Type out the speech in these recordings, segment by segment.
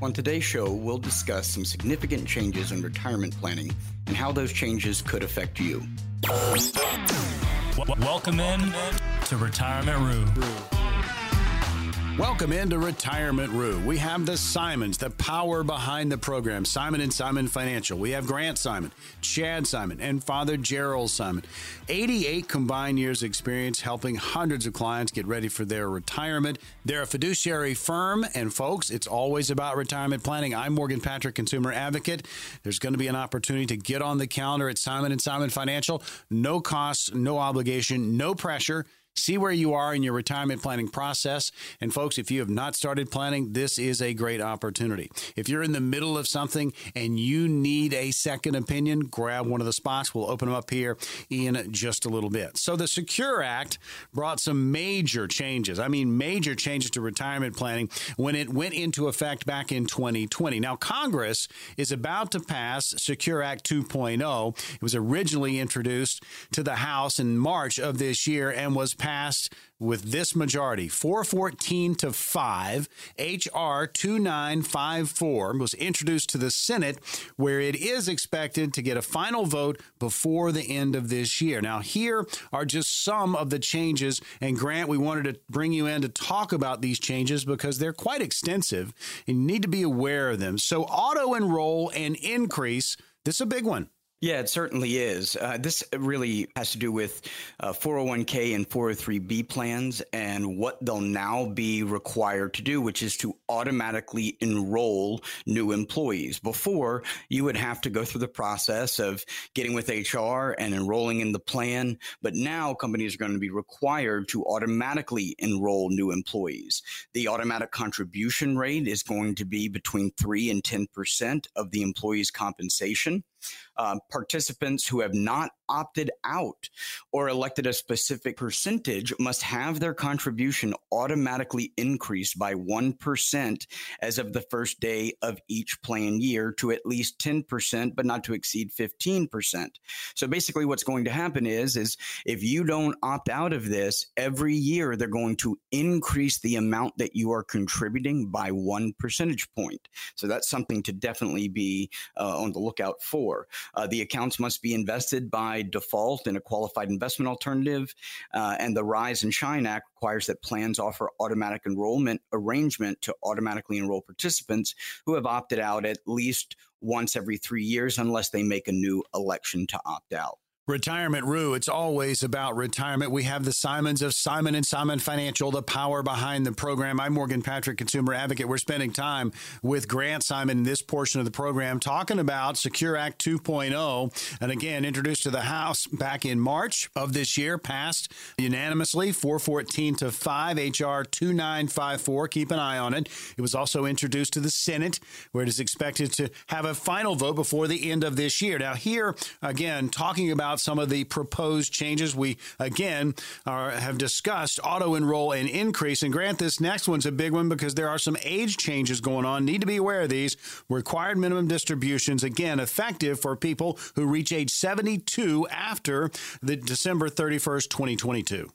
On today's show, we'll discuss some significant changes in retirement planning and how those changes could affect you. Welcome in to Retirement Rue. Welcome into Retirement Rue. We have the Simons, the power behind the program, Simon and Simon Financial. We have Grant Simon, Chad Simon, and Father Gerald Simon. 88 combined years experience helping hundreds of clients get ready for their retirement. They're a fiduciary firm, and folks, it's always about retirement planning. I'm Morgan Patrick, consumer advocate. There's going to be an opportunity to get on the calendar at Simon and Simon Financial. No costs, no obligation, no pressure. See where you are in your retirement planning process. And folks, if you have not started planning, this is a great opportunity. If you're in the middle of something and you need a second opinion, grab one of the spots. We'll open them up here in just a little bit. So, the Secure Act brought some major changes. I mean, major changes to retirement planning when it went into effect back in 2020. Now, Congress is about to pass Secure Act 2.0. It was originally introduced to the House in March of this year and was passed passed with this majority 414 to 5 hr 2954 was introduced to the senate where it is expected to get a final vote before the end of this year. Now here are just some of the changes and grant we wanted to bring you in to talk about these changes because they're quite extensive and you need to be aware of them. So auto enroll and increase this is a big one yeah, it certainly is. Uh, this really has to do with uh, 401k and 403b plans and what they'll now be required to do, which is to automatically enroll new employees. Before, you would have to go through the process of getting with HR and enrolling in the plan, but now companies are going to be required to automatically enroll new employees. The automatic contribution rate is going to be between 3 and 10% of the employee's compensation. Um, participants who have not opted out or elected a specific percentage must have their contribution automatically increased by 1% as of the first day of each plan year to at least 10%, but not to exceed 15%. So basically what's going to happen is, is if you don't opt out of this, every year they're going to increase the amount that you are contributing by one percentage point. So that's something to definitely be uh, on the lookout for. Uh, the accounts must be invested by by default in a qualified investment alternative. Uh, and the Rise and Shine Act requires that plans offer automatic enrollment arrangement to automatically enroll participants who have opted out at least once every three years unless they make a new election to opt out. Retirement Rue, it's always about retirement. We have the Simons of Simon and Simon Financial, the power behind the program. I'm Morgan Patrick, consumer advocate. We're spending time with Grant Simon in this portion of the program talking about Secure Act 2.0. And again, introduced to the House back in March of this year, passed unanimously 414 to 5 HR 2954. Keep an eye on it. It was also introduced to the Senate, where it is expected to have a final vote before the end of this year. Now, here again, talking about about some of the proposed changes. We, again, are, have discussed auto enroll and increase. And grant this next one's a big one because there are some age changes going on. Need to be aware of these. Required minimum distributions, again, effective for people who reach age 72 after the December 31st, 2022.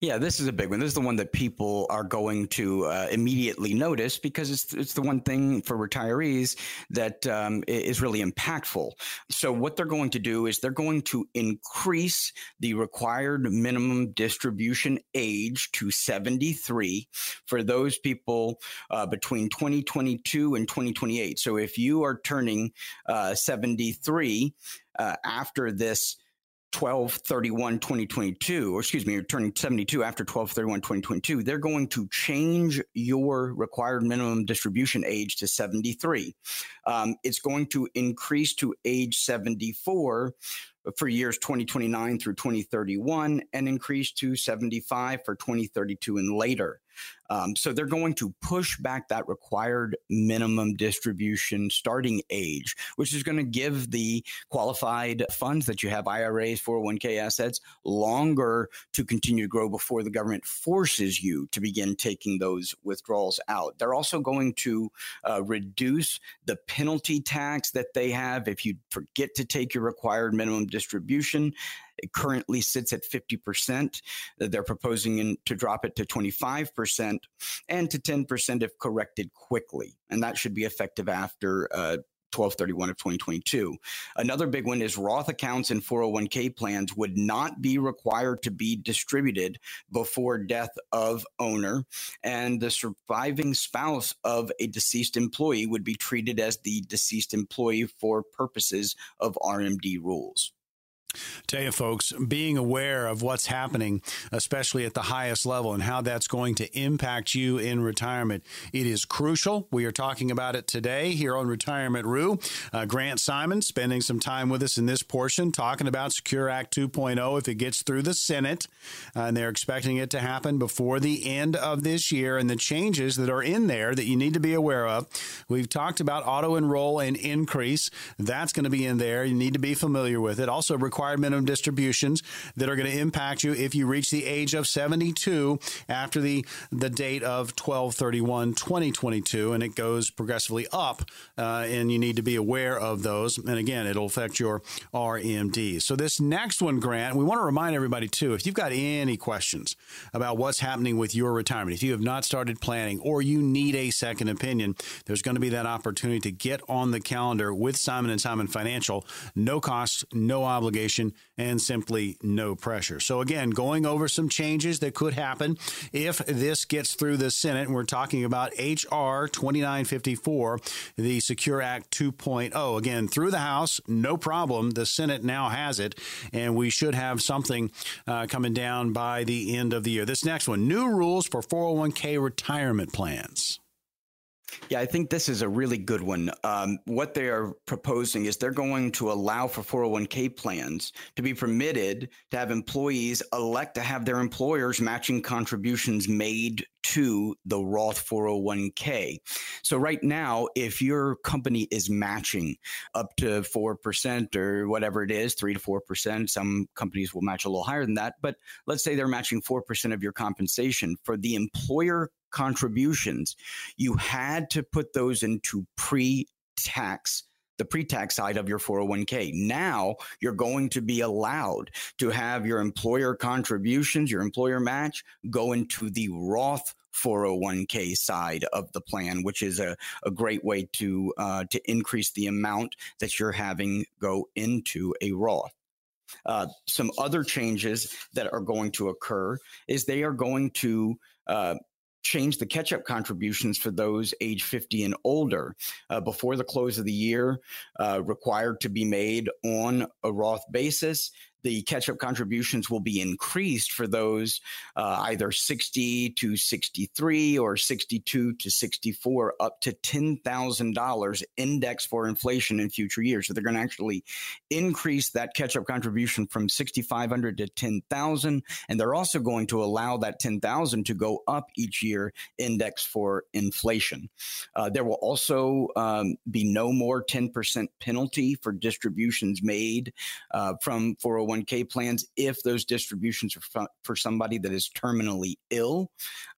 Yeah, this is a big one. This is the one that people are going to uh, immediately notice because it's it's the one thing for retirees that um, is really impactful. So what they're going to do is they're going to increase the required minimum distribution age to 73 for those people uh, between 2022 and 2028. So if you are turning uh, 73 uh, after this 12 31 2022 or excuse me you're turning 72 after 12 31 2022 they're going to change your required minimum distribution age to 73 um, it's going to increase to age 74 for years 2029 through 2031 and increase to 75 for 2032 and later um, so they're going to push back that required minimum distribution starting age, which is going to give the qualified funds that you have, IRAs, 401k assets, longer to continue to grow before the government forces you to begin taking those withdrawals out. They're also going to uh, reduce the penalty tax that they have if you forget to take your required minimum distribution It currently sits at 50%. They're proposing to drop it to 25% and to 10% if corrected quickly. And that should be effective after uh, 1231 of 2022. Another big one is Roth accounts and 401k plans would not be required to be distributed before death of owner and the surviving spouse of a deceased employee would be treated as the deceased employee for purposes of RMD rules. Tell you, folks, being aware of what's happening, especially at the highest level, and how that's going to impact you in retirement, it is crucial. We are talking about it today here on Retirement Rue. Uh, Grant Simon spending some time with us in this portion, talking about Secure Act 2.0 if it gets through the Senate. Uh, and they're expecting it to happen before the end of this year, and the changes that are in there that you need to be aware of. We've talked about auto enroll and increase. That's going to be in there. You need to be familiar with it. Also, required minimum distributions that are going to impact you if you reach the age of 72 after the, the date of 1231 2022 and it goes progressively up uh, and you need to be aware of those. And again it'll affect your RMD so this next one grant we want to remind everybody too if you've got any questions about what's happening with your retirement if you have not started planning or you need a second opinion there's going to be that opportunity to get on the calendar with Simon and Simon Financial. No cost no obligation and simply no pressure. So, again, going over some changes that could happen if this gets through the Senate. And we're talking about H.R. 2954, the Secure Act 2.0. Again, through the House, no problem. The Senate now has it, and we should have something uh, coming down by the end of the year. This next one new rules for 401k retirement plans. Yeah, I think this is a really good one. Um, what they are proposing is they're going to allow for 401k plans to be permitted to have employees elect to have their employers matching contributions made to the Roth 401k. So, right now, if your company is matching up to 4% or whatever it is, 3 to 4%, some companies will match a little higher than that. But let's say they're matching 4% of your compensation for the employer contributions, you had to put those into pre tax the pre-tax side of your 401k. Now you're going to be allowed to have your employer contributions, your employer match go into the Roth 401k side of the plan, which is a, a great way to uh, to increase the amount that you're having go into a Roth. Uh, some other changes that are going to occur is they are going to uh, change the catch up contributions for those age 50 and older uh, before the close of the year, uh, required to be made on a Roth basis the catch up contributions will be increased for those uh, either 60 to 63 or 62 to 64 up to $10,000 index for inflation in future years. So they're going to actually increase that catch up contribution from 6,500 to 10,000. And they're also going to allow that 10,000 to go up each year index for inflation. Uh, there will also um, be no more 10% penalty for distributions made uh, from 401 401k plans if those distributions are for somebody that is terminally ill.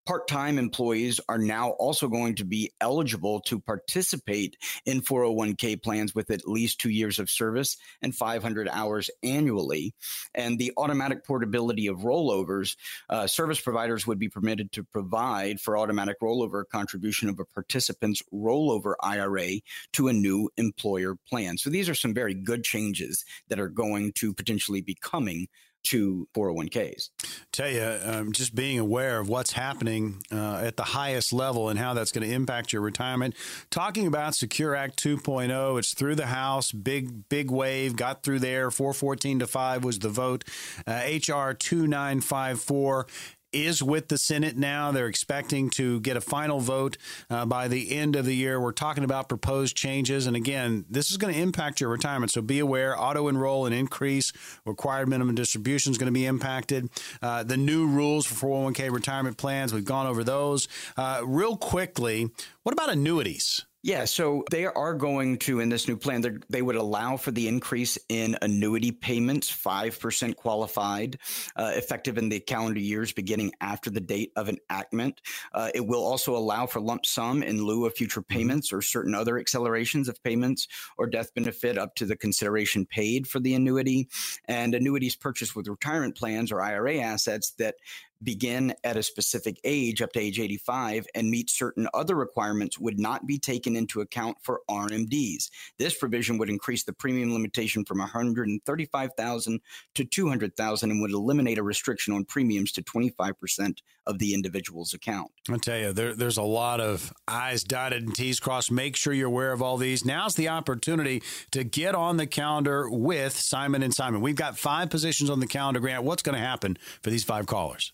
Part time employees are now also going to be eligible to participate in 401k plans with at least two years of service and 500 hours annually. And the automatic portability of rollovers, uh, service providers would be permitted to provide for automatic rollover contribution of a participant's rollover IRA to a new employer plan. So these are some very good changes that are going to potentially be coming to 401ks. Tell you, um, just being aware of what's happening uh, at the highest level and how that's going to impact your retirement. Talking about Secure Act 2.0, it's through the House, big big wave, got through there. 414 to five was the vote. Uh, HR 2954 is with the Senate now. They're expecting to get a final vote uh, by the end of the year. We're talking about proposed changes. And again, this is going to impact your retirement. So be aware auto enroll and increase, required minimum distribution is going to be impacted. Uh, the new rules for 401k retirement plans, we've gone over those. Uh, real quickly, what about annuities? Yeah, so they are going to, in this new plan, they would allow for the increase in annuity payments, 5% qualified, uh, effective in the calendar years beginning after the date of enactment. Uh, it will also allow for lump sum in lieu of future mm-hmm. payments or certain other accelerations of payments or death benefit up to the consideration paid for the annuity. And annuities purchased with retirement plans or IRA assets that begin at a specific age up to age 85 and meet certain other requirements would not be taken into account for RMDs. This provision would increase the premium limitation from 135,000 to 200,000 and would eliminate a restriction on premiums to 25% of the individual's account. I tell you, there, there's a lot of I's dotted and T's crossed. Make sure you're aware of all these. Now's the opportunity to get on the calendar with Simon and Simon. We've got five positions on the calendar, Grant. What's going to happen for these five callers?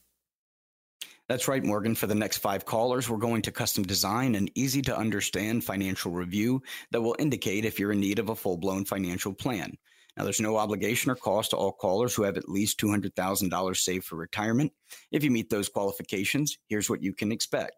That's right, Morgan. For the next five callers, we're going to custom design an easy to understand financial review that will indicate if you're in need of a full blown financial plan. Now, there's no obligation or cost to all callers who have at least $200,000 saved for retirement. If you meet those qualifications, here's what you can expect.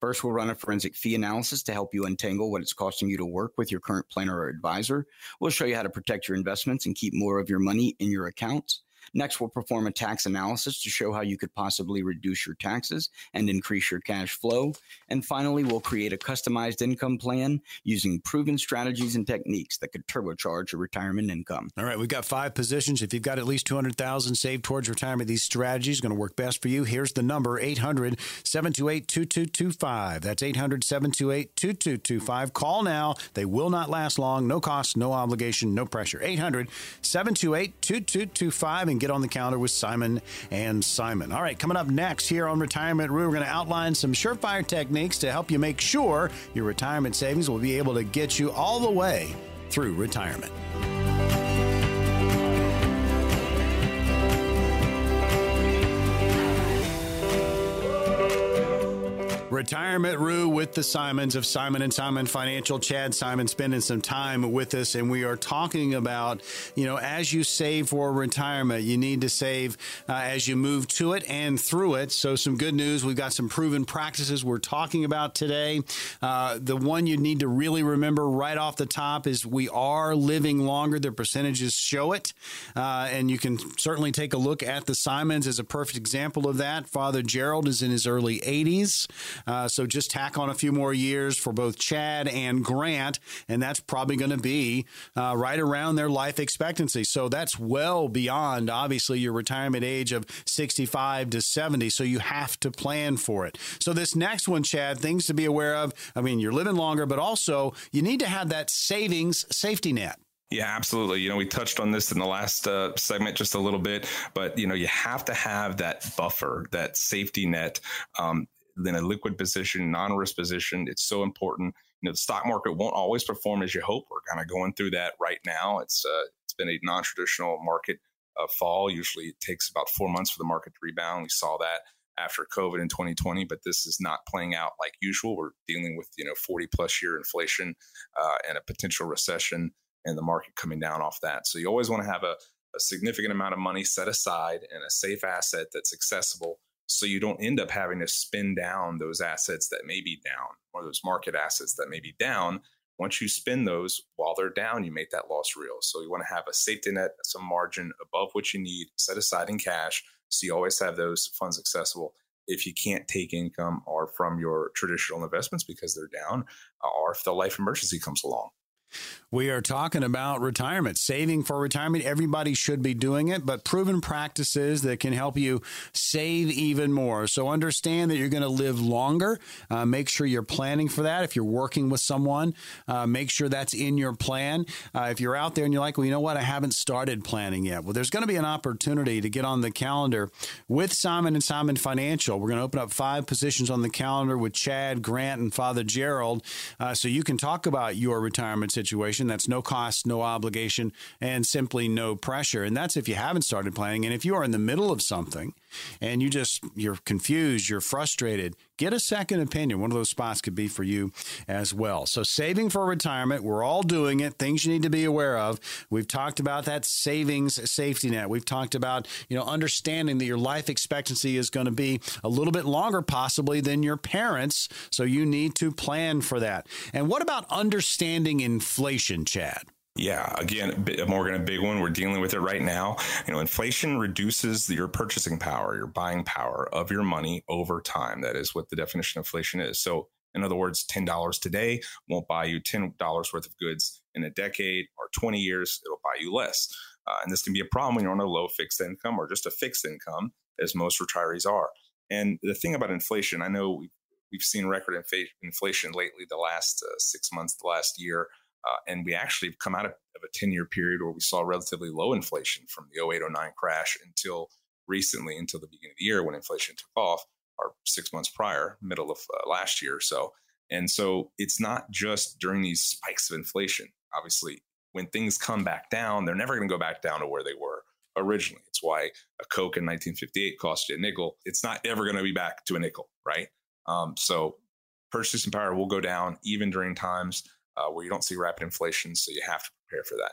First, we'll run a forensic fee analysis to help you untangle what it's costing you to work with your current planner or advisor. We'll show you how to protect your investments and keep more of your money in your accounts. Next, we'll perform a tax analysis to show how you could possibly reduce your taxes and increase your cash flow. And finally, we'll create a customized income plan using proven strategies and techniques that could turbocharge your retirement income. All right, we've got five positions. If you've got at least 200,000 saved towards retirement, these strategies are going to work best for you. Here's the number 800 728 2225. That's 800 728 2225. Call now. They will not last long. No cost, no obligation, no pressure. 800 728 2225 and get on the calendar with Simon and Simon. All right, coming up next here on Retirement Rue, we're going to outline some surefire techniques to help you make sure your retirement savings will be able to get you all the way through retirement. Retirement Rue with the Simons of Simon and Simon Financial. Chad Simon spending some time with us, and we are talking about, you know, as you save for retirement, you need to save uh, as you move to it and through it. So, some good news. We've got some proven practices we're talking about today. Uh, the one you need to really remember right off the top is we are living longer. The percentages show it. Uh, and you can certainly take a look at the Simons as a perfect example of that. Father Gerald is in his early 80s. Uh, so just tack on a few more years for both Chad and Grant, and that's probably going to be uh, right around their life expectancy. So that's well beyond, obviously, your retirement age of 65 to 70. So you have to plan for it. So this next one, Chad, things to be aware of. I mean, you're living longer, but also you need to have that savings safety net. Yeah, absolutely. You know, we touched on this in the last uh, segment just a little bit, but you know, you have to have that buffer, that safety net. Um, in a liquid position, non-risk position. It's so important. You know, the stock market won't always perform as you hope. We're kind of going through that right now. It's uh, it's been a non-traditional market uh, fall. Usually, it takes about four months for the market to rebound. We saw that after COVID in 2020, but this is not playing out like usual. We're dealing with you know 40 plus year inflation uh, and a potential recession, and the market coming down off that. So you always want to have a, a significant amount of money set aside and a safe asset that's accessible so you don't end up having to spin down those assets that may be down or those market assets that may be down. Once you spin those while they're down, you make that loss real. So you want to have a safety net, some margin above what you need set aside in cash. So you always have those funds accessible if you can't take income or from your traditional investments because they're down, uh, or if the life emergency comes along. We are talking about retirement, saving for retirement. Everybody should be doing it, but proven practices that can help you save even more. So understand that you're going to live longer. Uh, make sure you're planning for that. If you're working with someone, uh, make sure that's in your plan. Uh, if you're out there and you're like, well, you know what, I haven't started planning yet. Well, there's going to be an opportunity to get on the calendar with Simon and Simon Financial. We're going to open up five positions on the calendar with Chad, Grant, and Father Gerald, uh, so you can talk about your retirement situation. That's no cost, no obligation, and simply no pressure. And that's if you haven't started planning. And if you are in the middle of something, and you just you're confused, you're frustrated, get a second opinion. One of those spots could be for you as well. So saving for retirement, we're all doing it. Things you need to be aware of. We've talked about that savings safety net. We've talked about, you know, understanding that your life expectancy is going to be a little bit longer possibly than your parents, so you need to plan for that. And what about understanding inflation, Chad? Yeah, again, Morgan, a big one. We're dealing with it right now. You know, inflation reduces your purchasing power, your buying power of your money over time. That is what the definition of inflation is. So, in other words, $10 today won't buy you $10 worth of goods in a decade or 20 years, it'll buy you less. Uh, and this can be a problem when you're on a low fixed income or just a fixed income, as most retirees are. And the thing about inflation, I know we've, we've seen record inflation lately, the last uh, six months, the last year. Uh, and we actually have come out of, of a 10 year period where we saw relatively low inflation from the 08 09 crash until recently, until the beginning of the year when inflation took off, or six months prior, middle of uh, last year or so. And so it's not just during these spikes of inflation. Obviously, when things come back down, they're never going to go back down to where they were originally. It's why a Coke in 1958 cost you a nickel. It's not ever going to be back to a nickel, right? Um, so purchasing power will go down even during times uh, where you don't see rapid inflation. So you have to prepare for that.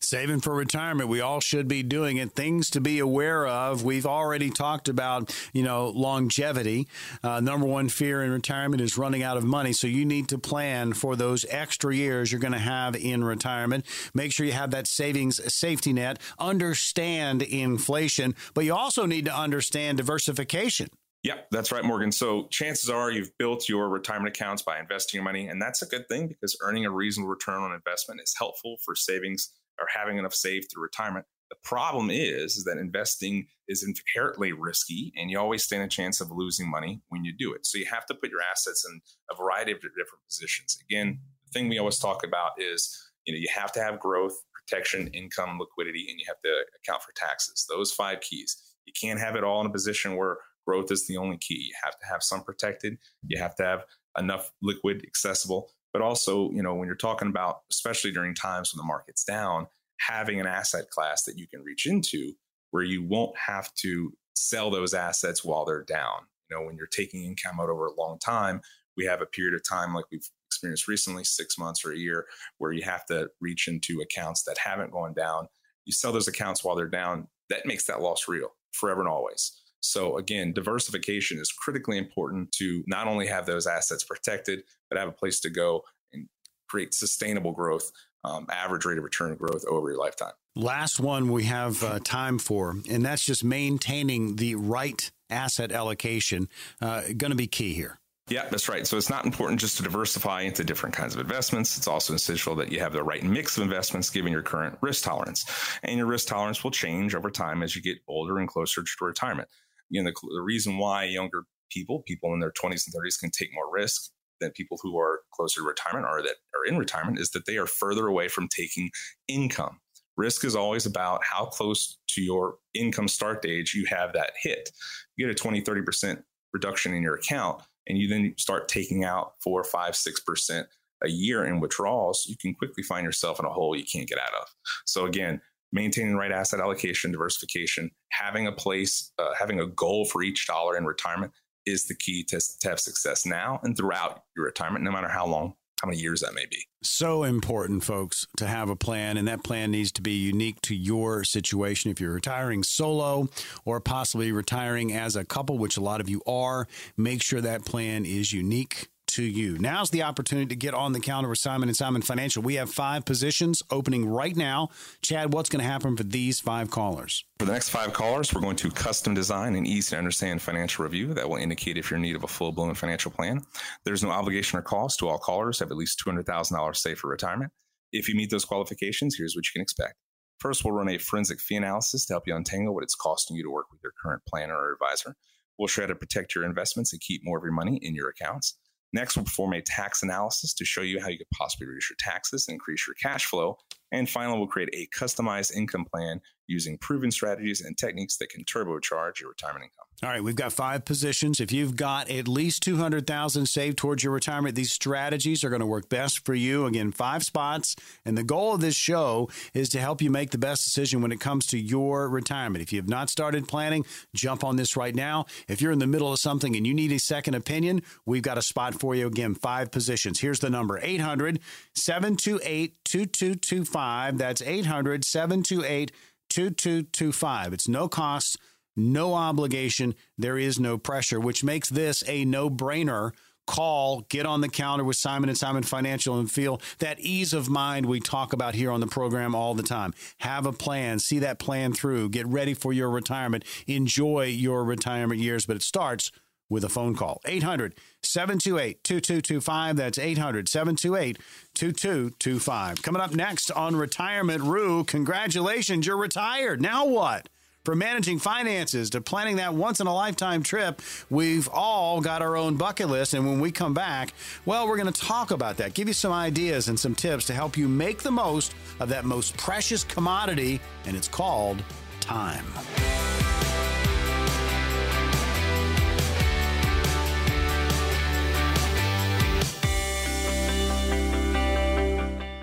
Saving for retirement, we all should be doing it. Things to be aware of. We've already talked about, you know, longevity. Uh, number one fear in retirement is running out of money. So you need to plan for those extra years you're going to have in retirement. Make sure you have that savings safety net. Understand inflation, but you also need to understand diversification. Yeah, that's right, Morgan. So chances are you've built your retirement accounts by investing your money, and that's a good thing because earning a reasonable return on investment is helpful for savings or having enough saved through retirement. The problem is, is that investing is inherently risky, and you always stand a chance of losing money when you do it. So you have to put your assets in a variety of different positions. Again, the thing we always talk about is you know you have to have growth, protection, income, liquidity, and you have to account for taxes. Those five keys. You can't have it all in a position where growth is the only key. You have to have some protected. You have to have enough liquid accessible. But also, you know, when you're talking about, especially during times when the market's down, having an asset class that you can reach into where you won't have to sell those assets while they're down. You know, when you're taking income out over a long time, we have a period of time like we've experienced recently, six months or a year, where you have to reach into accounts that haven't gone down. You sell those accounts while they're down, that makes that loss real forever and always. So again, diversification is critically important to not only have those assets protected, but have a place to go and create sustainable growth, um, average rate of return growth over your lifetime. Last one we have uh, time for, and that's just maintaining the right asset allocation. Uh, going to be key here. Yeah, that's right. So it's not important just to diversify into different kinds of investments. It's also essential that you have the right mix of investments given your current risk tolerance. And your risk tolerance will change over time as you get older and closer to retirement you know, the, the reason why younger people, people in their 20s and 30s, can take more risk than people who are closer to retirement or that are in retirement is that they are further away from taking income. Risk is always about how close to your income start age you have that hit. You get a 20, 30% reduction in your account, and you then start taking out four, five, six percent a year in withdrawals, you can quickly find yourself in a hole you can't get out of. So again, maintaining the right asset allocation, diversification, having a place, uh, having a goal for each dollar in retirement is the key to, to have success now and throughout your retirement, no matter how long, how many years that may be. So important, folks, to have a plan, and that plan needs to be unique to your situation. If you're retiring solo or possibly retiring as a couple, which a lot of you are, make sure that plan is unique to you. Now's the opportunity to get on the calendar with Simon and Simon Financial. We have five positions opening right now. Chad, what's going to happen for these five callers? For the next five callers, we're going to custom design an easy to understand financial review that will indicate if you're in need of a full blown financial plan. There's no obligation or cost to all callers have at least $200,000 saved for retirement. If you meet those qualifications, here's what you can expect. First, we'll run a forensic fee analysis to help you untangle what it's costing you to work with your current planner or advisor. We'll try to protect your investments and keep more of your money in your accounts. Next, we'll perform a tax analysis to show you how you could possibly reduce your taxes increase your cash flow. And finally, we'll create a customized income plan using proven strategies and techniques that can turbocharge your retirement income. All right, we've got five positions. If you've got at least 200,000 saved towards your retirement, these strategies are going to work best for you. Again, five spots. And the goal of this show is to help you make the best decision when it comes to your retirement. If you have not started planning, jump on this right now. If you're in the middle of something and you need a second opinion, we've got a spot for you. Again, five positions. Here's the number 800 728 2225. That's 800 728 2225. It's no cost no obligation, there is no pressure, which makes this a no brainer. Call, get on the counter with Simon and Simon Financial and feel that ease of mind we talk about here on the program all the time. Have a plan, see that plan through, get ready for your retirement, enjoy your retirement years, but it starts with a phone call. 800 728 2225. That's 800 728 2225. Coming up next on Retirement Rue, congratulations, you're retired. Now what? From managing finances to planning that once in a lifetime trip, we've all got our own bucket list. And when we come back, well, we're going to talk about that, give you some ideas and some tips to help you make the most of that most precious commodity, and it's called time.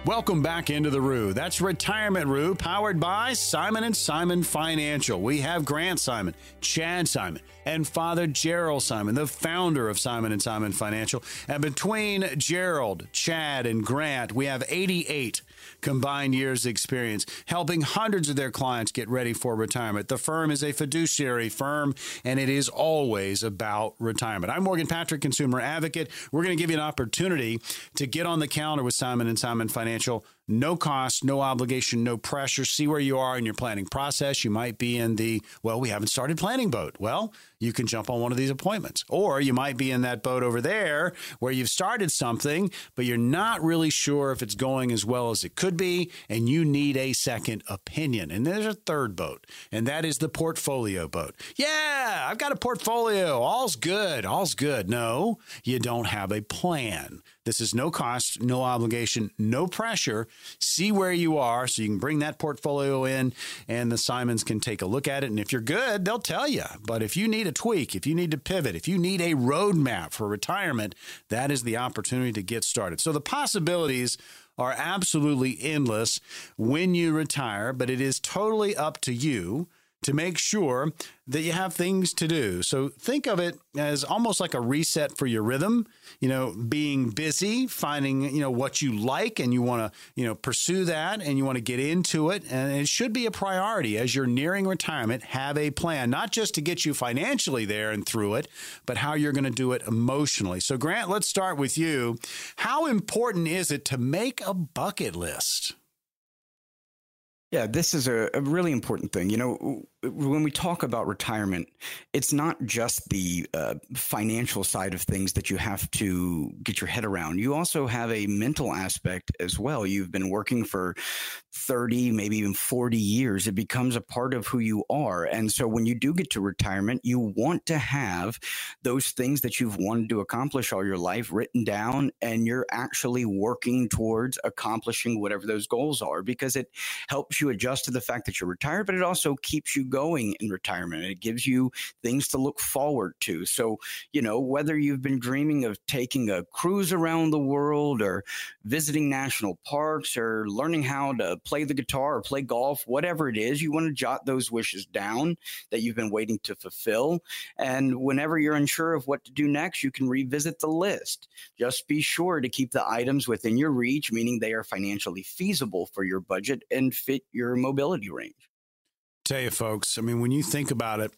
Welcome back into the Rue. That's Retirement Rue, powered by Simon and Simon Financial. We have Grant Simon, Chad Simon, and Father Gerald Simon, the founder of Simon and Simon Financial. And between Gerald, Chad, and Grant, we have 88 combined years experience, helping hundreds of their clients get ready for retirement. The firm is a fiduciary firm, and it is always about retirement. I'm Morgan Patrick, consumer advocate. We're going to give you an opportunity to get on the counter with Simon and Simon Financial no cost, no obligation, no pressure. See where you are in your planning process. You might be in the, well, we haven't started planning boat. Well, you can jump on one of these appointments. Or you might be in that boat over there where you've started something, but you're not really sure if it's going as well as it could be, and you need a second opinion. And there's a third boat, and that is the portfolio boat. Yeah, I've got a portfolio. All's good. All's good. No, you don't have a plan. This is no cost, no obligation, no pressure. See where you are so you can bring that portfolio in and the Simons can take a look at it. And if you're good, they'll tell you. But if you need a tweak, if you need to pivot, if you need a roadmap for retirement, that is the opportunity to get started. So the possibilities are absolutely endless when you retire, but it is totally up to you to make sure that you have things to do. So think of it as almost like a reset for your rhythm, you know, being busy, finding, you know, what you like and you want to, you know, pursue that and you want to get into it. And it should be a priority as you're nearing retirement. Have a plan, not just to get you financially there and through it, but how you're going to do it emotionally. So, Grant, let's start with you. How important is it to make a bucket list? Yeah, this is a, a, really important thing. You know, when we talk about retirement, it's not just the uh, financial side of things that you have to get your head around. You also have a mental aspect as well. You've been working for 30, maybe even 40 years. It becomes a part of who you are. And so when you do get to retirement, you want to have those things that you've wanted to accomplish all your life written down, and you're actually working towards accomplishing whatever those goals are because it helps you adjust to the fact that you're retired, but it also keeps you going in retirement. It gives you things to look forward to. So, you know, whether you've been dreaming of taking a cruise around the world or visiting national parks or learning how to play the guitar or play golf, whatever it is, you want to jot those wishes down that you've been waiting to fulfill. And whenever you're unsure of what to do next, you can revisit the list. Just be sure to keep the items within your reach, meaning they are financially feasible for your budget and fit your mobility range. Tell you, folks, I mean, when you think about it,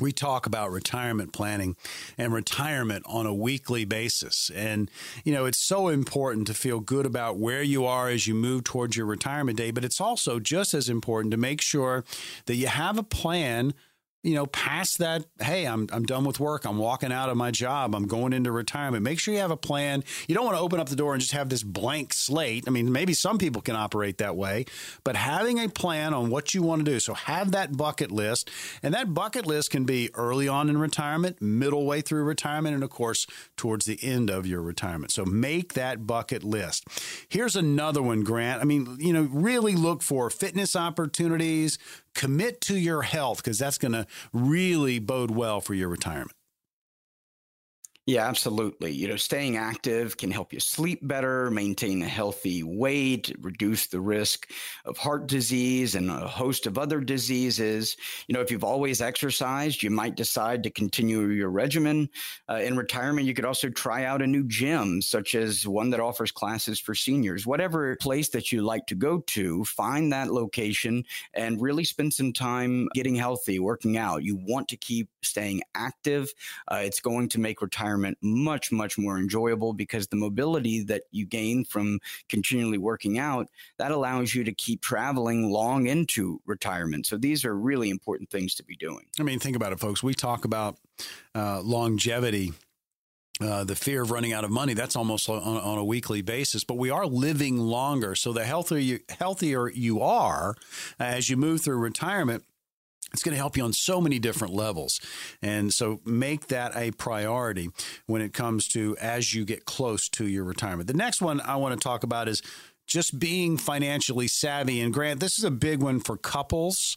we talk about retirement planning and retirement on a weekly basis. And, you know, it's so important to feel good about where you are as you move towards your retirement day, but it's also just as important to make sure that you have a plan you know, past that, hey, I'm, I'm done with work. I'm walking out of my job. I'm going into retirement. Make sure you have a plan. You don't want to open up the door and just have this blank slate. I mean, maybe some people can operate that way, but having a plan on what you want to do. So have that bucket list. And that bucket list can be early on in retirement, middle way through retirement, and of course, towards the end of your retirement. So make that bucket list. Here's another one, Grant. I mean, you know, really look for fitness opportunities, commit to your health because that's going to really bode well for your retirement. Yeah, absolutely. You know, staying active can help you sleep better, maintain a healthy weight, reduce the risk of heart disease and a host of other diseases. You know, if you've always exercised, you might decide to continue your regimen. Uh, in retirement, you could also try out a new gym, such as one that offers classes for seniors. Whatever place that you like to go to, find that location and really spend some time getting healthy, working out. You want to keep staying active. Uh, it's going to make retirement environment much, much more enjoyable because the mobility that you gain from continually working out, that allows you to keep traveling long into retirement. So these are really important things to be doing. I mean, think about it, folks. We talk about uh, longevity. Uh, the fear of running out of money that's almost on, on, a weekly basis but we are living longer so the healthier you, healthier you are as you move through retirement it's going to help you on so many different levels. And so make that a priority when it comes to as you get close to your retirement. The next one I want to talk about is just being financially savvy. And Grant, this is a big one for couples.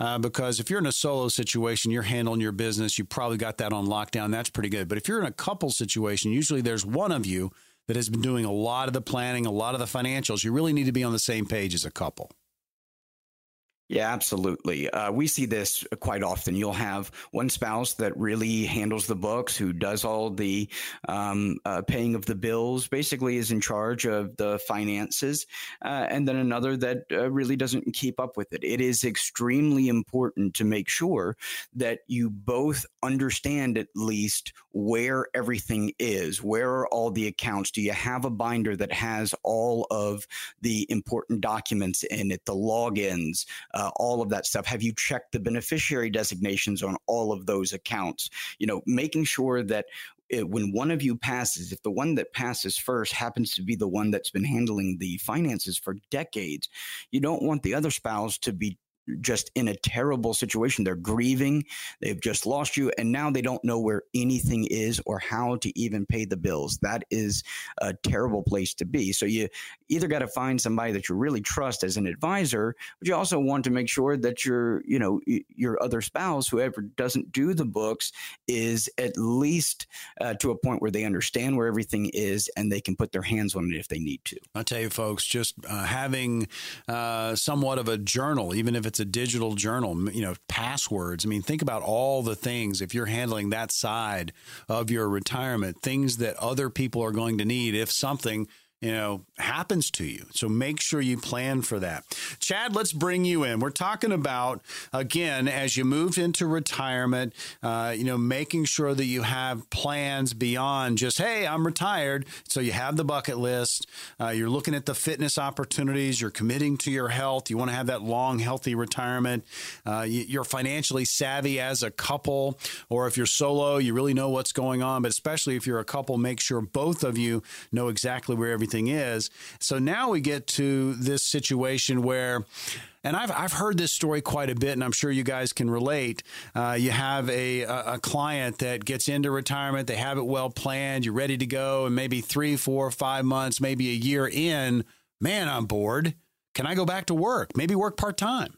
Uh, because if you're in a solo situation, you're handling your business, you probably got that on lockdown. That's pretty good. But if you're in a couple situation, usually there's one of you that has been doing a lot of the planning, a lot of the financials. You really need to be on the same page as a couple. Yeah, absolutely. Uh, we see this quite often. You'll have one spouse that really handles the books, who does all the um, uh, paying of the bills, basically is in charge of the finances, uh, and then another that uh, really doesn't keep up with it. It is extremely important to make sure that you both understand at least where everything is. Where are all the accounts? Do you have a binder that has all of the important documents in it, the logins? uh, all of that stuff? Have you checked the beneficiary designations on all of those accounts? You know, making sure that it, when one of you passes, if the one that passes first happens to be the one that's been handling the finances for decades, you don't want the other spouse to be just in a terrible situation. They're grieving, they've just lost you, and now they don't know where anything is or how to even pay the bills. That is a terrible place to be. So you either got to find somebody that you really trust as an advisor, but you also want to make sure that your, you know, your other spouse, whoever doesn't do the books, is at least uh, to a point where they understand where everything is and they can put their hands on it if they need to. I'll tell you, folks, just uh, having uh, somewhat of a journal, even if it's it's a digital journal, you know, passwords. I mean, think about all the things if you're handling that side of your retirement, things that other people are going to need if something you know, happens to you. So make sure you plan for that. Chad, let's bring you in. We're talking about, again, as you move into retirement, uh, you know, making sure that you have plans beyond just, hey, I'm retired. So you have the bucket list. Uh, you're looking at the fitness opportunities. You're committing to your health. You want to have that long, healthy retirement. Uh, you're financially savvy as a couple, or if you're solo, you really know what's going on. But especially if you're a couple, make sure both of you know exactly where everything is. So now we get to this situation where and I've, I've heard this story quite a bit, and I'm sure you guys can relate. Uh, you have a, a client that gets into retirement, they have it well planned, you're ready to go, and maybe three, four, five months, maybe a year in, man, I'm bored. Can I go back to work? Maybe work part time.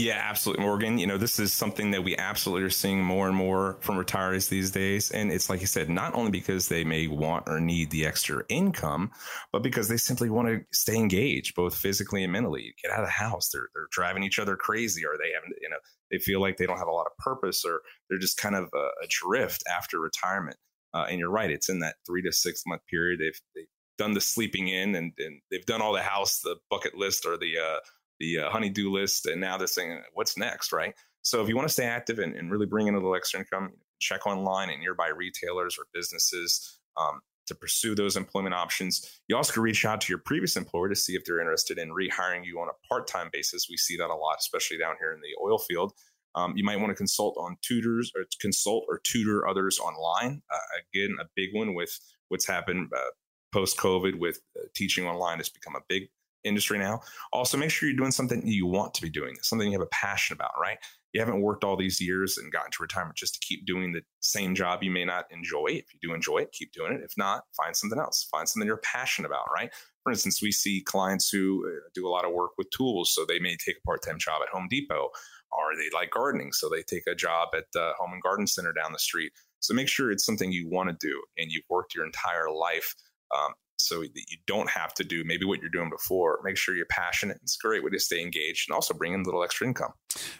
Yeah, absolutely, Morgan. You know, this is something that we absolutely are seeing more and more from retirees these days. And it's like you said, not only because they may want or need the extra income, but because they simply want to stay engaged, both physically and mentally. Get out of the house. They're, they're driving each other crazy, or they haven't, you know, they feel like they don't have a lot of purpose, or they're just kind of a, adrift after retirement. Uh, and you're right, it's in that three to six month period. They've, they've done the sleeping in and, and they've done all the house, the bucket list, or the, uh, the uh, honeydew list, and now they're saying, what's next, right? So if you want to stay active and, and really bring in a little extra income, check online at nearby retailers or businesses um, to pursue those employment options. You also can reach out to your previous employer to see if they're interested in rehiring you on a part-time basis. We see that a lot, especially down here in the oil field. Um, you might want to consult on tutors or consult or tutor others online. Uh, again, a big one with what's happened uh, post COVID with uh, teaching online has become a big industry now. Also, make sure you're doing something you want to be doing, something you have a passion about, right? You haven't worked all these years and gotten to retirement just to keep doing the same job you may not enjoy. If you do enjoy it, keep doing it. If not, find something else. Find something you're passionate about, right? For instance, we see clients who uh, do a lot of work with tools, so they may take a part time job at Home Depot, or they like gardening, so they take a job at the Home and Garden Center down the street. So make sure it's something you want to do and you've worked your entire life um, so that you don't have to do maybe what you're doing before. Make sure you're passionate. It's a great way to stay engaged and also bring in a little extra income.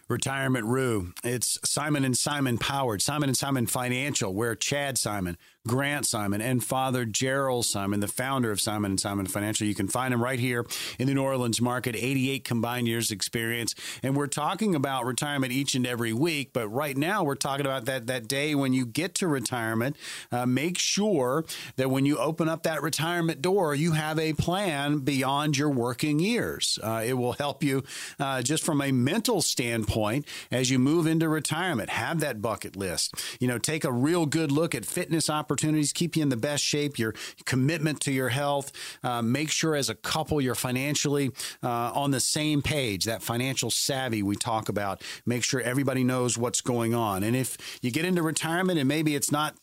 Retirement Rue. It's Simon and Simon powered, Simon and Simon Financial, where Chad Simon, Grant Simon, and Father Gerald Simon, the founder of Simon and Simon Financial. You can find him right here in the New Orleans market, 88 combined years experience. And we're talking about retirement each and every week, but right now we're talking about that, that day when you get to retirement. Uh, make sure that when you open up that retirement door, you have a plan beyond your working years. Uh, it will help you uh, just from a mental standpoint as you move into retirement. Have that bucket list. You know, take a real good look at fitness opportunities opportunities, keep you in the best shape, your commitment to your health. Uh, make sure as a couple you're financially uh, on the same page, that financial savvy we talk about. Make sure everybody knows what's going on. And if you get into retirement and maybe it's not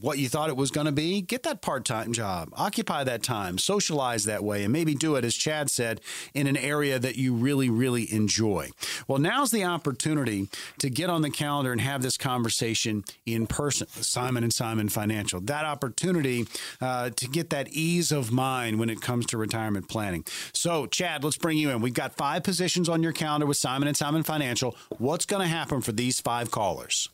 what you thought it was going to be, get that part time job, occupy that time, socialize that way, and maybe do it, as Chad said, in an area that you really, really enjoy. Well, now's the opportunity to get on the calendar and have this conversation in person Simon and Simon Financial. That opportunity uh, to get that ease of mind when it comes to retirement planning. So, Chad, let's bring you in. We've got five positions on your calendar with Simon and Simon Financial. What's going to happen for these five callers?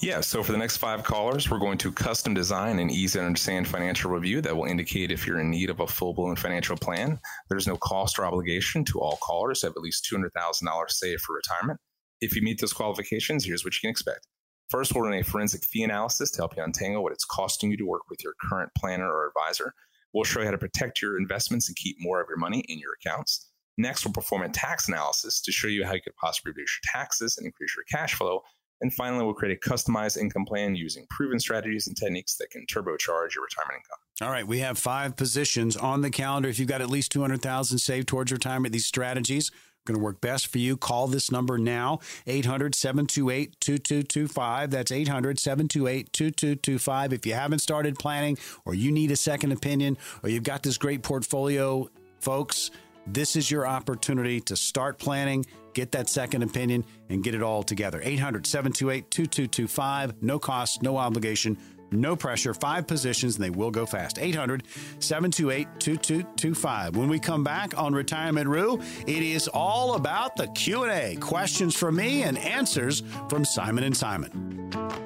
Yeah, so for the next five callers, we're going to custom design an easy to understand financial review that will indicate if you're in need of a full blown financial plan. There's no cost or obligation to all callers have at least $200,000 saved for retirement. If you meet those qualifications, here's what you can expect. First, we'll run a forensic fee analysis to help you untangle what it's costing you to work with your current planner or advisor. We'll show you how to protect your investments and keep more of your money in your accounts. Next, we'll perform a tax analysis to show you how you could possibly reduce your taxes and increase your cash flow and finally, we'll create a customized income plan using proven strategies and techniques that can turbocharge your retirement income. All right, we have five positions on the calendar. If you've got at least 200,000 saved towards retirement, these strategies are going to work best for you. Call this number now, 800 728 2225. That's 800 728 2225. If you haven't started planning or you need a second opinion or you've got this great portfolio, folks, this is your opportunity to start planning, get that second opinion, and get it all together. 800 728 2225. No cost, no obligation, no pressure. Five positions, and they will go fast. 800 728 2225. When we come back on Retirement Rue, it is all about the Q&A. Questions from me and answers from Simon and Simon.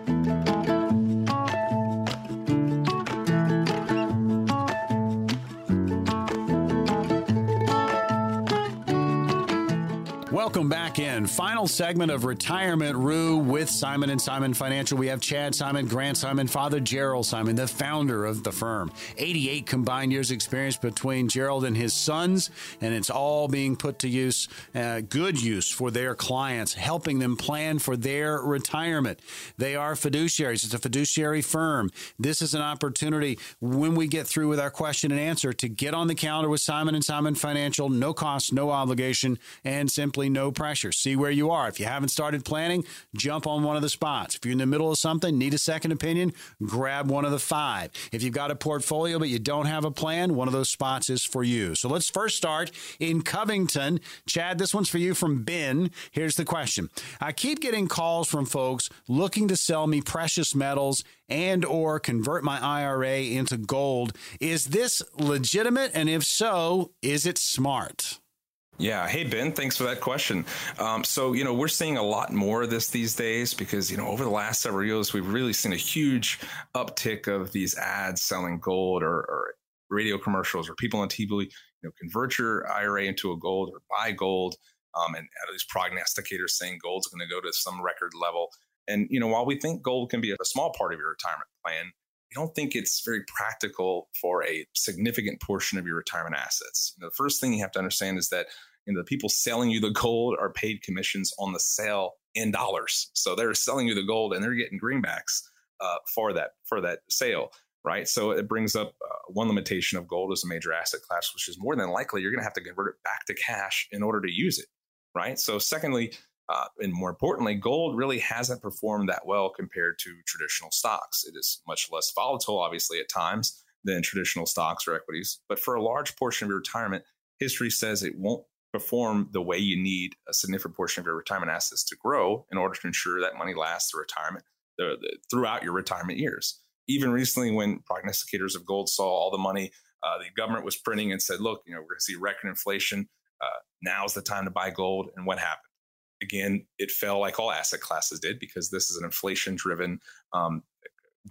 Welcome back in. Final segment of Retirement Rue with Simon and Simon Financial. We have Chad Simon, Grant Simon, Father Gerald Simon, the founder of the firm. 88 combined years experience between Gerald and his sons, and it's all being put to use, uh, good use for their clients, helping them plan for their retirement. They are fiduciaries. It's a fiduciary firm. This is an opportunity when we get through with our question and answer to get on the calendar with Simon and Simon Financial, no cost, no obligation, and simply no pressure. See where you are. If you haven't started planning, jump on one of the spots. If you're in the middle of something, need a second opinion, grab one of the five. If you've got a portfolio but you don't have a plan, one of those spots is for you. So let's first start in Covington. Chad, this one's for you from Ben. Here's the question. I keep getting calls from folks looking to sell me precious metals and or convert my IRA into gold. Is this legitimate and if so, is it smart? Yeah. Hey, Ben, thanks for that question. Um, so, you know, we're seeing a lot more of this these days because, you know, over the last several years, we've really seen a huge uptick of these ads selling gold or, or radio commercials or people on TV, you know, convert your IRA into a gold or buy gold. Um, and these prognosticators saying gold's going to go to some record level. And, you know, while we think gold can be a small part of your retirement plan, we don't think it's very practical for a significant portion of your retirement assets. You know, the first thing you have to understand is that know, the people selling you the gold are paid commissions on the sale in dollars. So they're selling you the gold and they're getting greenbacks uh, for that for that sale, right? So it brings up uh, one limitation of gold as a major asset class, which is more than likely you're going to have to convert it back to cash in order to use it, right? So secondly, uh, and more importantly, gold really hasn't performed that well compared to traditional stocks. It is much less volatile, obviously, at times than traditional stocks or equities. But for a large portion of your retirement, history says it won't perform the way you need a significant portion of your retirement assets to grow in order to ensure that money lasts through retirement the, the, throughout your retirement years. Even recently, when prognosticators of gold saw all the money uh, the government was printing and said, "Look, you know, we're going to see record inflation. Uh, now's the time to buy gold." And what happened? Again, it fell like all asset classes did because this is an inflation-driven um,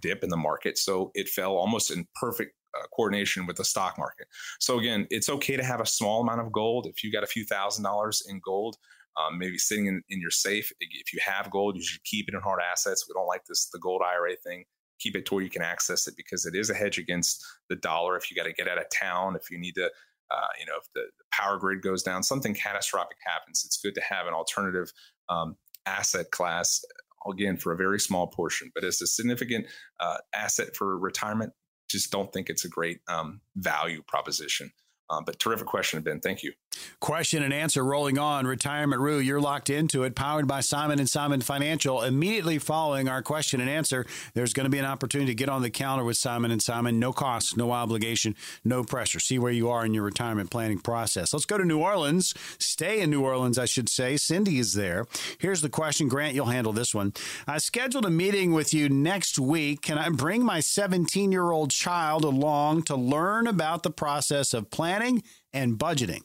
dip in the market. So it fell almost in perfect uh, coordination with the stock market. So again, it's okay to have a small amount of gold. If you got a few thousand dollars in gold, um, maybe sitting in, in your safe. If you have gold, you should keep it in hard assets. We don't like this the gold IRA thing. Keep it to where you can access it because it is a hedge against the dollar. If you got to get out of town, if you need to, uh, you know, if the, the, power grid goes down, something catastrophic happens. It's good to have an alternative um, asset class again for a very small portion, but as a significant uh, asset for retirement, just don't think it's a great um, value proposition. Um, but terrific question, Ben. Thank you. Question and answer rolling on. Retirement Rue, you're locked into it, powered by Simon and Simon Financial. Immediately following our question and answer, there's going to be an opportunity to get on the counter with Simon and Simon. No cost, no obligation, no pressure. See where you are in your retirement planning process. Let's go to New Orleans. Stay in New Orleans, I should say. Cindy is there. Here's the question. Grant, you'll handle this one. I scheduled a meeting with you next week. Can I bring my 17 year old child along to learn about the process of planning and budgeting?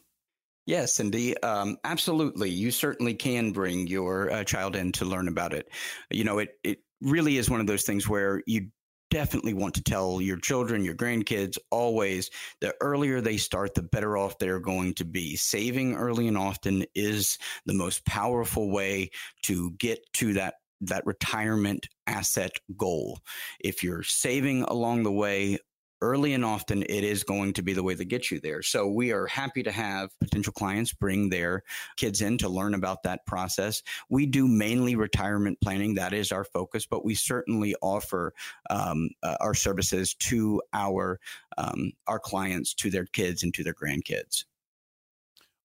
Yes, Cindy, um, absolutely. You certainly can bring your uh, child in to learn about it. You know, it it really is one of those things where you definitely want to tell your children, your grandkids, always the earlier they start, the better off they're going to be. Saving early and often is the most powerful way to get to that that retirement asset goal. If you're saving along the way, early and often it is going to be the way that gets you there. So we are happy to have potential clients bring their kids in to learn about that process. We do mainly retirement planning. That is our focus, but we certainly offer um, uh, our services to our um, our clients, to their kids and to their grandkids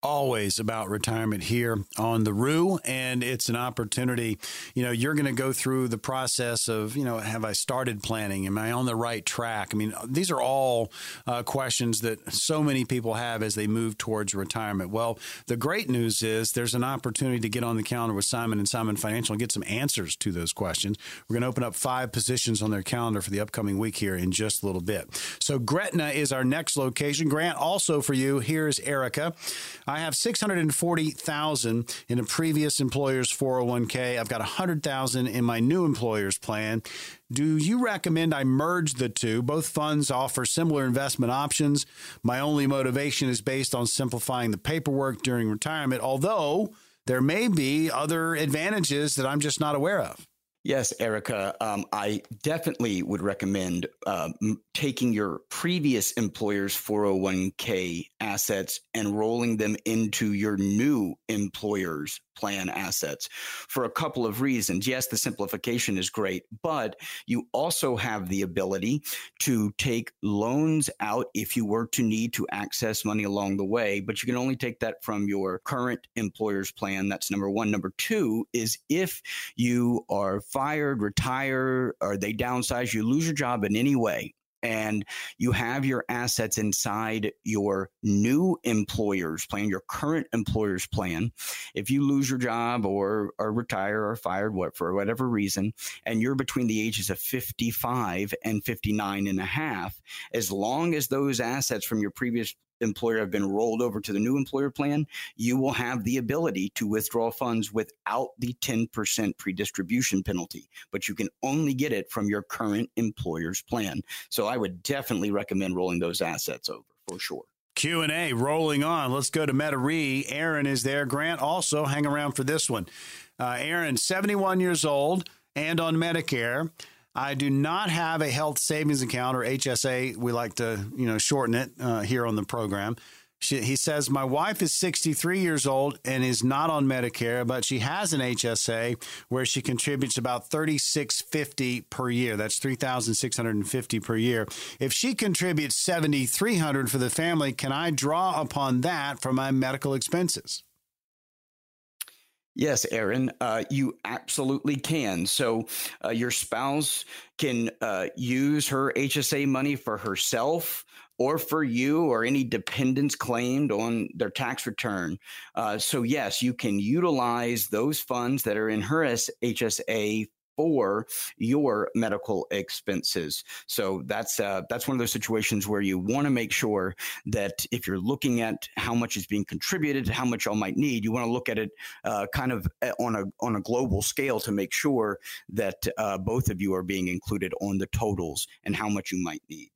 always about retirement here on the Rue, and it's an opportunity. You know, you're going to go through the process of, you know, have I started planning? Am I on the right track? I mean, these are all uh, questions that so many people have as they move towards retirement. Well, the great news is there's an opportunity to get on the calendar with Simon and Simon Financial and get some answers to those questions. We're going to open up five positions on their calendar for the upcoming week here in just a little bit. So Gretna is our next location. Grant, also for you, here's Erica. I have 640,000 in a previous employer's 401k. I've got 100,000 in my new employer's plan. Do you recommend I merge the two? Both funds offer similar investment options. My only motivation is based on simplifying the paperwork during retirement, although there may be other advantages that I'm just not aware of. Yes, Erica, um, I definitely would recommend uh, taking your previous employer's 401k assets and rolling them into your new employer's plan assets for a couple of reasons. Yes, the simplification is great, but you also have the ability to take loans out if you were to need to access money along the way, but you can only take that from your current employer's plan. That's number one. Number two is if you are fired, retire, or they downsize, you lose your job in any way, and you have your assets inside your new employer's plan, your current employer's plan. If you lose your job or, or retire or fired what, for whatever reason, and you're between the ages of 55 and 59 and a half, as long as those assets from your previous employer have been rolled over to the new employer plan, you will have the ability to withdraw funds without the 10% pre-distribution penalty, but you can only get it from your current employer's plan. So I would definitely recommend rolling those assets over for sure. Q&A rolling on. Let's go to Metairie. Aaron is there. Grant also hang around for this one. Uh, Aaron, 71 years old and on Medicare. I do not have a health savings account or HSA. We like to, you know, shorten it uh, here on the program. She, he says, My wife is 63 years old and is not on Medicare, but she has an HSA where she contributes about 3650 per year. That's 3650 per year. If she contributes 7300 for the family, can I draw upon that for my medical expenses? Yes, Aaron, uh, you absolutely can. So, uh, your spouse can uh, use her HSA money for herself or for you or any dependents claimed on their tax return. Uh, so, yes, you can utilize those funds that are in her HSA for your medical expenses. So that's uh, that's one of those situations where you want to make sure that if you're looking at how much is being contributed, how much y'all might need, you want to look at it uh, kind of uh, on a on a global scale to make sure that uh, both of you are being included on the totals and how much you might need.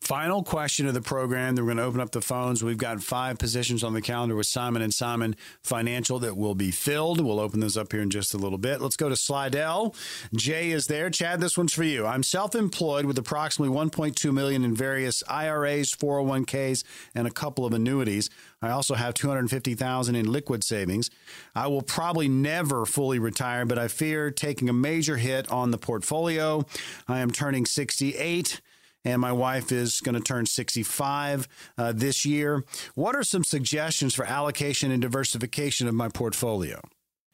Final question of the program. We're going to open up the phones. We've got five positions on the calendar with Simon and Simon Financial that will be filled. We'll open those up here in just a little bit. Let's go to Slidell. Jay is there. Chad, this one's for you. I'm self-employed with approximately 1.2 million in various IRAs, 401ks, and a couple of annuities. I also have 250,000 in liquid savings. I will probably never fully retire, but I fear taking a major hit on the portfolio. I am turning 68 and my wife is going to turn 65 uh, this year. What are some suggestions for allocation and diversification of my portfolio?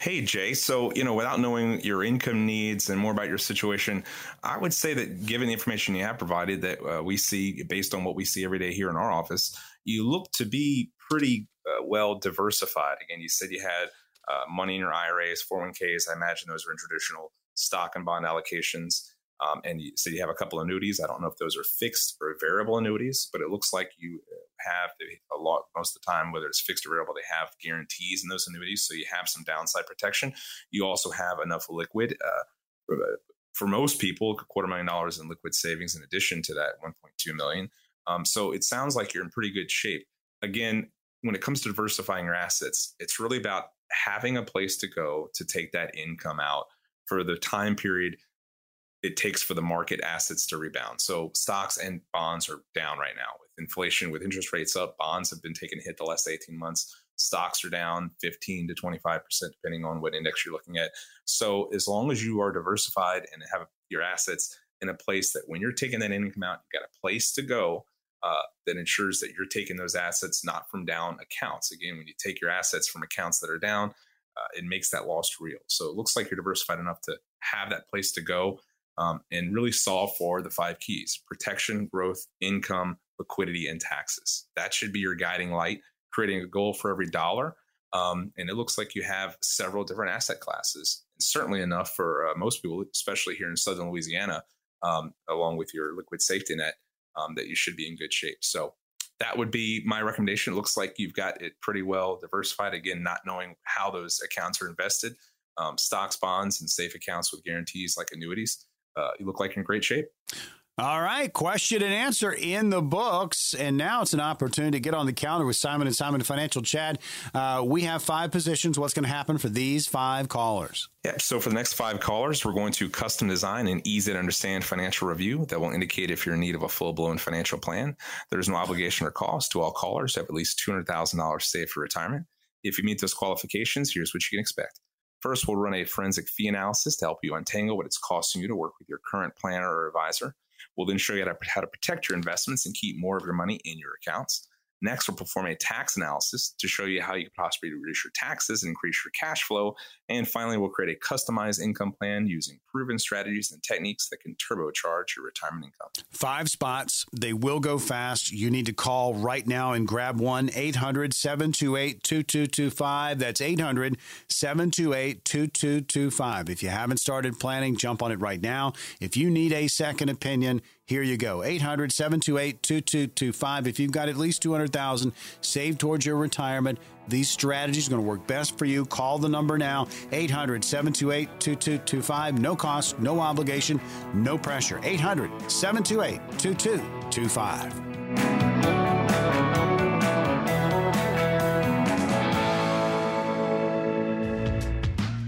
Hey, Jay. So, you know, without knowing your income needs and more about your situation, I would say that given the information you have provided that uh, we see based on what we see every day here in our office, you look to be pretty uh, well diversified. Again, you said you had uh, money in your IRAs, 401ks. I imagine those are in traditional stock and bond allocations. Um, and you said you have a couple annuities. I don't know if those are fixed or variable annuities, but it looks like you have a lot most of the time, whether it's fixed or variable, they have guarantees in those annuities. So you have some downside protection. You also have enough liquid. Uh, for, for, most people, a quarter million dollars in liquid savings in addition to that 1.2 million. Um, so it sounds like you're in pretty good shape. Again, when it comes to diversifying your assets, it's really about having a place to go to take that income out for the time period it takes for the market assets to rebound. So stocks and bonds are down right now with inflation, with interest rates up. Bonds have been taking a hit the last 18 months. Stocks are down 15 to 25%, depending on what index you're looking at. So as long as you are diversified and have your assets in a place that when you're taking that income out, you've got a place to go uh, that ensures that you're taking those assets not from down accounts. Again, when you take your assets from accounts that are down, uh, it makes that loss real. So it looks like you're diversified enough to have that place to go um, and really solve for the five keys protection, growth, income, liquidity, and taxes. That should be your guiding light, creating a goal for every dollar. Um, and it looks like you have several different asset classes, and certainly enough for uh, most people, especially here in Southern Louisiana, um, along with your liquid safety net, um, that you should be in good shape. So that would be my recommendation. It looks like you've got it pretty well diversified. Again, not knowing how those accounts are invested, um, stocks, bonds, and safe accounts with guarantees like annuities uh, you look like in great shape. All right, question and answer in the books, and now it's an opportunity to get on the calendar with Simon and Simon Financial. Chad, uh, we have five positions. What's going to happen for these five callers? Yeah, so for the next five callers, we're going to custom design an easy to understand financial review that will indicate if you're in need of a full blown financial plan. There's no obligation or cost to all callers have at least $200,000 saved for retirement. If you meet those qualifications, here's what you can expect. First, we'll run a forensic fee analysis to help you untangle what it's costing you to work with your current planner or advisor. We'll then show you how to protect your investments and keep more of your money in your accounts. Next, we'll perform a tax analysis to show you how you can possibly reduce your taxes and increase your cash flow. And finally, we'll create a customized income plan using proven strategies and techniques that can turbocharge your retirement income. Five spots. They will go fast. You need to call right now and grab one 800 728 2225. That's 800 728 2225. If you haven't started planning, jump on it right now. If you need a second opinion, here you go. 800 728 2225. If you've got at least 200,000 saved towards your retirement, these strategies are going to work best for you. Call the number now 800 728 2225. No cost, no obligation, no pressure. 800 728 2225.